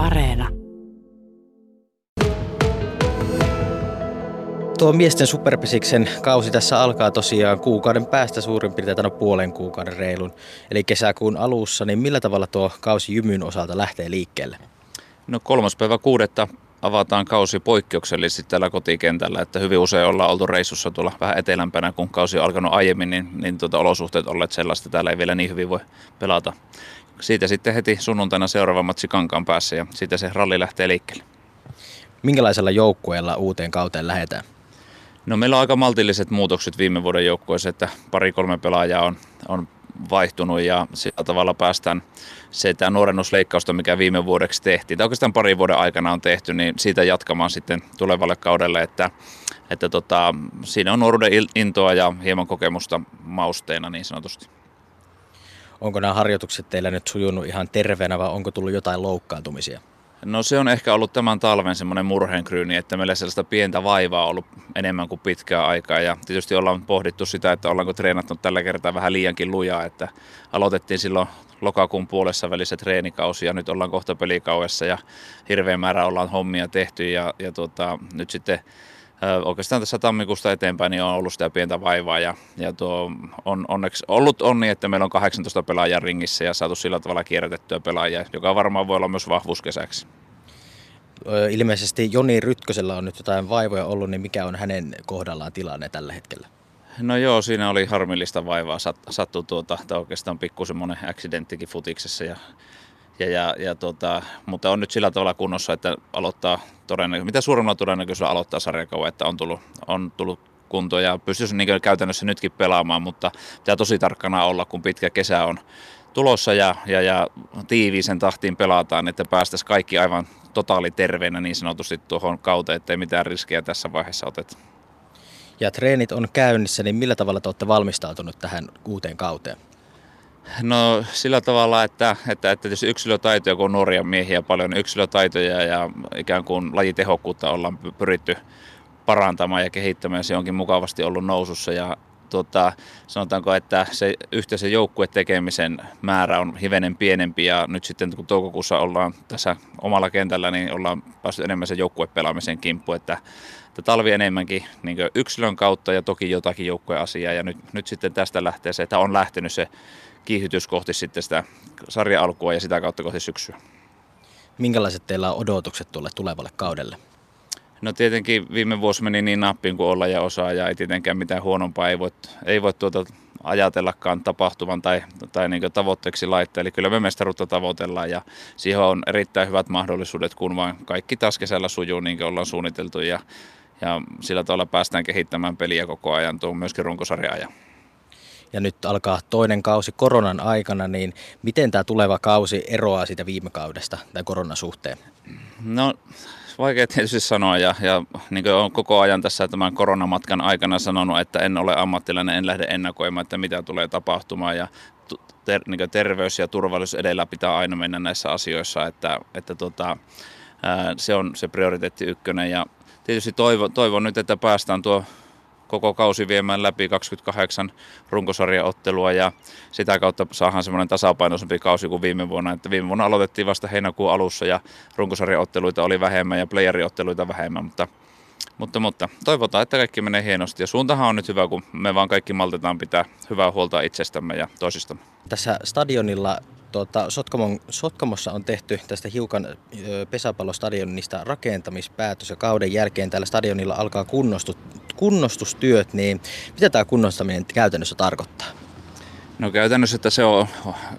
Areena. Tuo miesten superpesiksen kausi tässä alkaa tosiaan kuukauden päästä suurin piirtein tänä puolen kuukauden reilun, eli kesäkuun alussa, niin millä tavalla tuo kausi jymyn osalta lähtee liikkeelle? No kolmas päivä kuudetta avataan kausi poikkeuksellisesti tällä kotikentällä, että hyvin usein ollaan oltu reissussa tuolla vähän etelämpänä, kun kausi on alkanut aiemmin, niin, niin tuota, olosuhteet olleet sellaista, että täällä ei vielä niin hyvin voi pelata. Siitä sitten heti sunnuntaina seuraava matsi Kankaan päässä ja siitä se ralli lähtee liikkeelle. Minkälaisella joukkueella uuteen kauteen lähdetään? No meillä on aika maltilliset muutokset viime vuoden joukkueessa, että pari-kolme pelaajaa on, on vaihtunut ja sillä tavalla päästään se tämä nuorennusleikkausta, mikä viime vuodeksi tehtiin, tai oikeastaan parin vuoden aikana on tehty, niin siitä jatkamaan sitten tulevalle kaudelle, että, että tota, siinä on nuoruuden intoa ja hieman kokemusta mausteena niin sanotusti. Onko nämä harjoitukset teillä nyt sujunut ihan terveenä vai onko tullut jotain loukkaantumisia? No se on ehkä ollut tämän talven semmoinen murheenkryyni, että meillä sellaista pientä vaivaa on ollut enemmän kuin pitkää aikaa. Ja tietysti ollaan pohdittu sitä, että ollaanko treenattu tällä kertaa vähän liiankin lujaa, että aloitettiin silloin lokakuun puolessa välissä treenikausi ja nyt ollaan kohta pelikauessa ja hirveän määrä ollaan hommia tehty ja, ja tota, nyt sitten oikeastaan tässä tammikuusta eteenpäin niin on ollut sitä pientä vaivaa ja, ja tuo on onneksi ollut onni, että meillä on 18 pelaajaa ringissä ja saatu sillä tavalla kierrätettyä pelaajia, joka varmaan voi olla myös vahvuuskesäksi. Ilmeisesti Joni Rytkösellä on nyt jotain vaivoja ollut, niin mikä on hänen kohdallaan tilanne tällä hetkellä? No joo, siinä oli harmillista vaivaa. Sattu tuota, tai oikeastaan pikku semmoinen accidenttikin futiksessa ja ja, ja, ja tota, mutta on nyt sillä tavalla kunnossa, että aloittaa todennäköisesti, mitä suurimmalla todennäköisyydellä aloittaa sarjakauan, että on tullut, on tullut kunto ja pystyisi niin käytännössä nytkin pelaamaan, mutta pitää tosi tarkkana olla, kun pitkä kesä on tulossa ja, ja, ja tiiviisen tahtiin pelataan, että päästäisiin kaikki aivan totaali terveenä niin sanotusti tuohon kauteen, ettei mitään riskejä tässä vaiheessa oteta. Ja treenit on käynnissä, niin millä tavalla te olette valmistautunut tähän uuteen kauteen? No sillä tavalla, että, että, että tietysti yksilötaitoja, kun on nuoria miehiä paljon, niin yksilötaitoja ja ikään kuin lajitehokkuutta ollaan pyritty parantamaan ja kehittämään. Se onkin mukavasti ollut nousussa ja tuota, sanotaanko, että se yhteisen joukkueen tekemisen määrä on hivenen pienempi ja nyt sitten kun toukokuussa ollaan tässä omalla kentällä, niin ollaan päässyt enemmän sen joukkuepelaamisen kimppu, että, että talvi enemmänkin niin yksilön kautta ja toki jotakin joukkueasiaa ja nyt, nyt sitten tästä lähtee se, että on lähtenyt se kiihytys kohti sitten sitä sarja-alkua ja sitä kautta kohti syksyä. Minkälaiset teillä on odotukset tuolle tulevalle kaudelle? No tietenkin viime vuosi meni niin nappiin kuin olla ja osaa ja ei tietenkään mitään huonompaa ei voi, ei voi tuota ajatellakaan tapahtuvan tai, tai niin tavoitteeksi laittaa. Eli kyllä me mestaruutta tavoitellaan ja siihen on erittäin hyvät mahdollisuudet, kun vain kaikki taas kesällä sujuu niin kuin ollaan suunniteltu ja, ja sillä tavalla päästään kehittämään peliä koko ajan, tuon myöskin runkosarja ajan ja nyt alkaa toinen kausi koronan aikana, niin miten tämä tuleva kausi eroaa siitä viime kaudesta tai koronasuhteen? No vaikea tietysti sanoa ja, ja niin kuin olen koko ajan tässä tämän koronamatkan aikana sanonut, että en ole ammattilainen, en lähde ennakoimaan, että mitä tulee tapahtumaan ja ter, niin terveys ja turvallisuus edellä pitää aina mennä näissä asioissa, että, että tota, se on se prioriteetti ykkönen ja tietysti toivon, toivon nyt, että päästään tuo koko kausi viemään läpi 28 runkosarjaottelua ja sitä kautta saadaan semmoinen tasapainoisempi kausi kuin viime vuonna. Että viime vuonna aloitettiin vasta heinäkuun alussa ja runkosarjaotteluita oli vähemmän ja playeriotteluita vähemmän, mutta mutta, mutta toivotaan, että kaikki menee hienosti. Ja suuntahan on nyt hyvä, kun me vaan kaikki maltetaan pitää hyvää huolta itsestämme ja toisistamme. Tässä stadionilla tuota, Sotkamon, Sotkamossa on tehty tästä hiukan pesäpallostadionista rakentamispäätös ja kauden jälkeen tällä stadionilla alkaa kunnostu, kunnostustyöt, niin mitä tämä kunnostaminen käytännössä tarkoittaa? No käytännössä että se on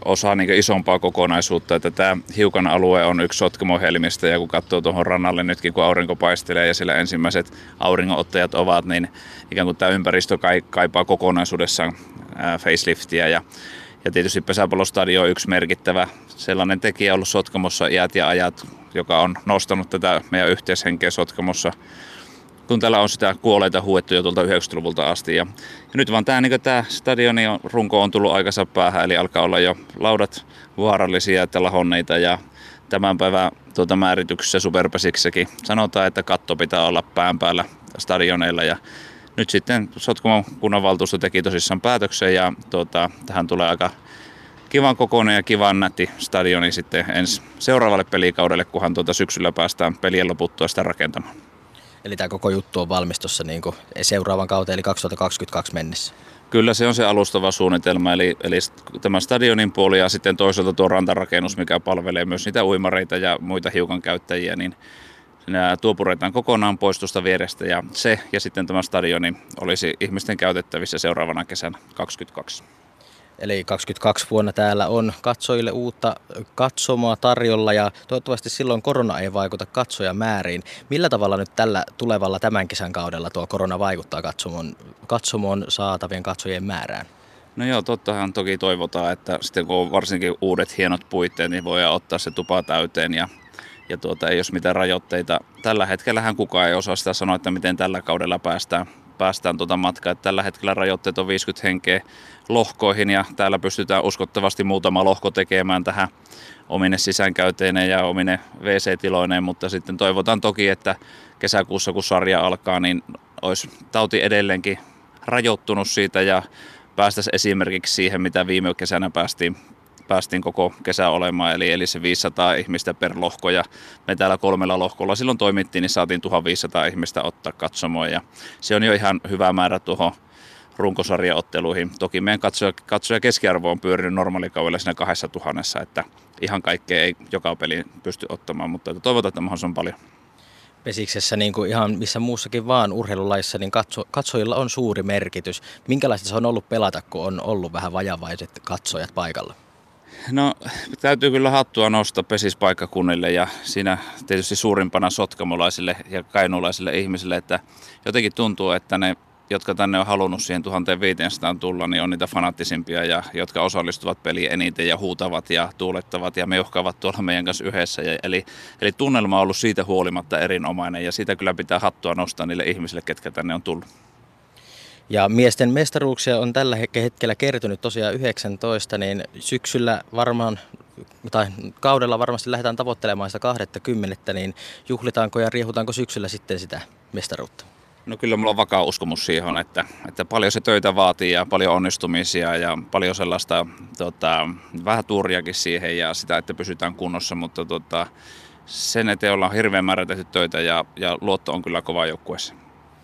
osa niin isompaa kokonaisuutta, että tämä hiukan alue on yksi Sotkamo-helmistä ja kun katsoo tuohon rannalle nytkin kun aurinko paistelee ja siellä ensimmäiset auringonottajat ovat, niin ikään kuin tämä ympäristö kaipaa kokonaisuudessaan faceliftiä ja ja tietysti pesäpallostadio on yksi merkittävä sellainen tekijä ollut Sotkamossa iät ja ajat, joka on nostanut tätä meidän yhteishenkeä Sotkamossa kun täällä on sitä kuoleita huettu jo tuolta 90-luvulta asti. Ja, ja nyt vaan tämä, niin tämä stadioni runko on tullut aikansa päähän, eli alkaa olla jo laudat vaarallisia että lahonneita ja tämän päivän tuota määrityksessä superpesikssäkin sanotaan, että katto pitää olla pään päällä stadioneilla ja nyt sitten Sotkamon kunnanvaltuusto teki tosissaan päätöksen ja tuota, tähän tulee aika kivan kokoinen ja kivan nätti stadioni sitten ensi seuraavalle pelikaudelle, kunhan tuota syksyllä päästään pelien loputtua sitä rakentamaan. Eli tämä koko juttu on valmis tuossa niin seuraavan kauteen, eli 2022 mennessä. Kyllä se on se alustava suunnitelma, eli, eli tämä stadionin puoli ja sitten toisaalta tuo rantarakennus, mikä palvelee myös niitä uimareita ja muita hiukan käyttäjiä, niin tuo puretaan kokonaan pois tuosta vierestä ja se ja sitten tämä stadioni olisi ihmisten käytettävissä seuraavana kesänä 2022. Eli 22 vuonna täällä on katsojille uutta katsomaa tarjolla ja toivottavasti silloin korona ei vaikuta katsojamääriin. Millä tavalla nyt tällä tulevalla tämän kesän kaudella tuo korona vaikuttaa katsomon, katsomon saatavien katsojien määrään? No joo, tottahan toki toivotaan, että sitten kun on varsinkin uudet hienot puitteet, niin voi ottaa se tupa täyteen ja ja tuota, ei ole mitään rajoitteita. Tällä hetkellähän kukaan ei osaa sitä sanoa, että miten tällä kaudella päästään, päästään tuota matkaa. Että tällä hetkellä rajoitteet on 50 henkeä lohkoihin ja täällä pystytään uskottavasti muutama lohko tekemään tähän omine sisäänkäyteineen ja omine WC-tiloineen, mutta sitten toivotaan toki, että kesäkuussa kun sarja alkaa, niin olisi tauti edelleenkin rajoittunut siitä ja päästäisiin esimerkiksi siihen, mitä viime kesänä päästiin päästiin koko kesä olemaan, eli, eli se 500 ihmistä per lohko ja me täällä kolmella lohkolla silloin toimittiin, niin saatiin 1500 ihmistä ottaa katsomoon ja se on jo ihan hyvä määrä tuohon runkosarjaotteluihin. Toki meidän katsoja, katsoja keskiarvo on pyörinyt normaalikaudella siinä kahdessa tuhannessa, että ihan kaikkea ei joka peli pysty ottamaan, mutta toivotaan, että mahdollisimman paljon. Pesiksessä, niin kuin ihan missä muussakin vaan urheilulaissa, niin katso, katsojilla on suuri merkitys. Minkälaista se on ollut pelata, kun on ollut vähän vajavaiset katsojat paikalla? No täytyy kyllä hattua nostaa pesispaikkakunnille ja siinä tietysti suurimpana sotkamolaisille ja kainulaisille ihmisille, että jotenkin tuntuu, että ne jotka tänne on halunnut siihen 1500 tulla, niin on niitä fanaattisimpia ja jotka osallistuvat peliin eniten ja huutavat ja tuulettavat ja meuhkaavat tuolla meidän kanssa yhdessä. Ja eli, eli tunnelma on ollut siitä huolimatta erinomainen ja siitä kyllä pitää hattua nostaa niille ihmisille, ketkä tänne on tullut. Ja miesten mestaruuksia on tällä hetkellä kertynyt tosiaan 19, niin syksyllä varmaan tai kaudella varmasti lähdetään tavoittelemaan sitä 20, niin juhlitaanko ja riehutaanko syksyllä sitten sitä mestaruutta? No kyllä mulla on vakaa uskomus siihen, että, että paljon se töitä vaatii ja paljon onnistumisia ja paljon sellaista tota, vähän tuuriakin siihen ja sitä, että pysytään kunnossa, mutta tota, sen eteen ollaan hirveän määrä tehty töitä ja, ja luotto on kyllä kova joukkueessa.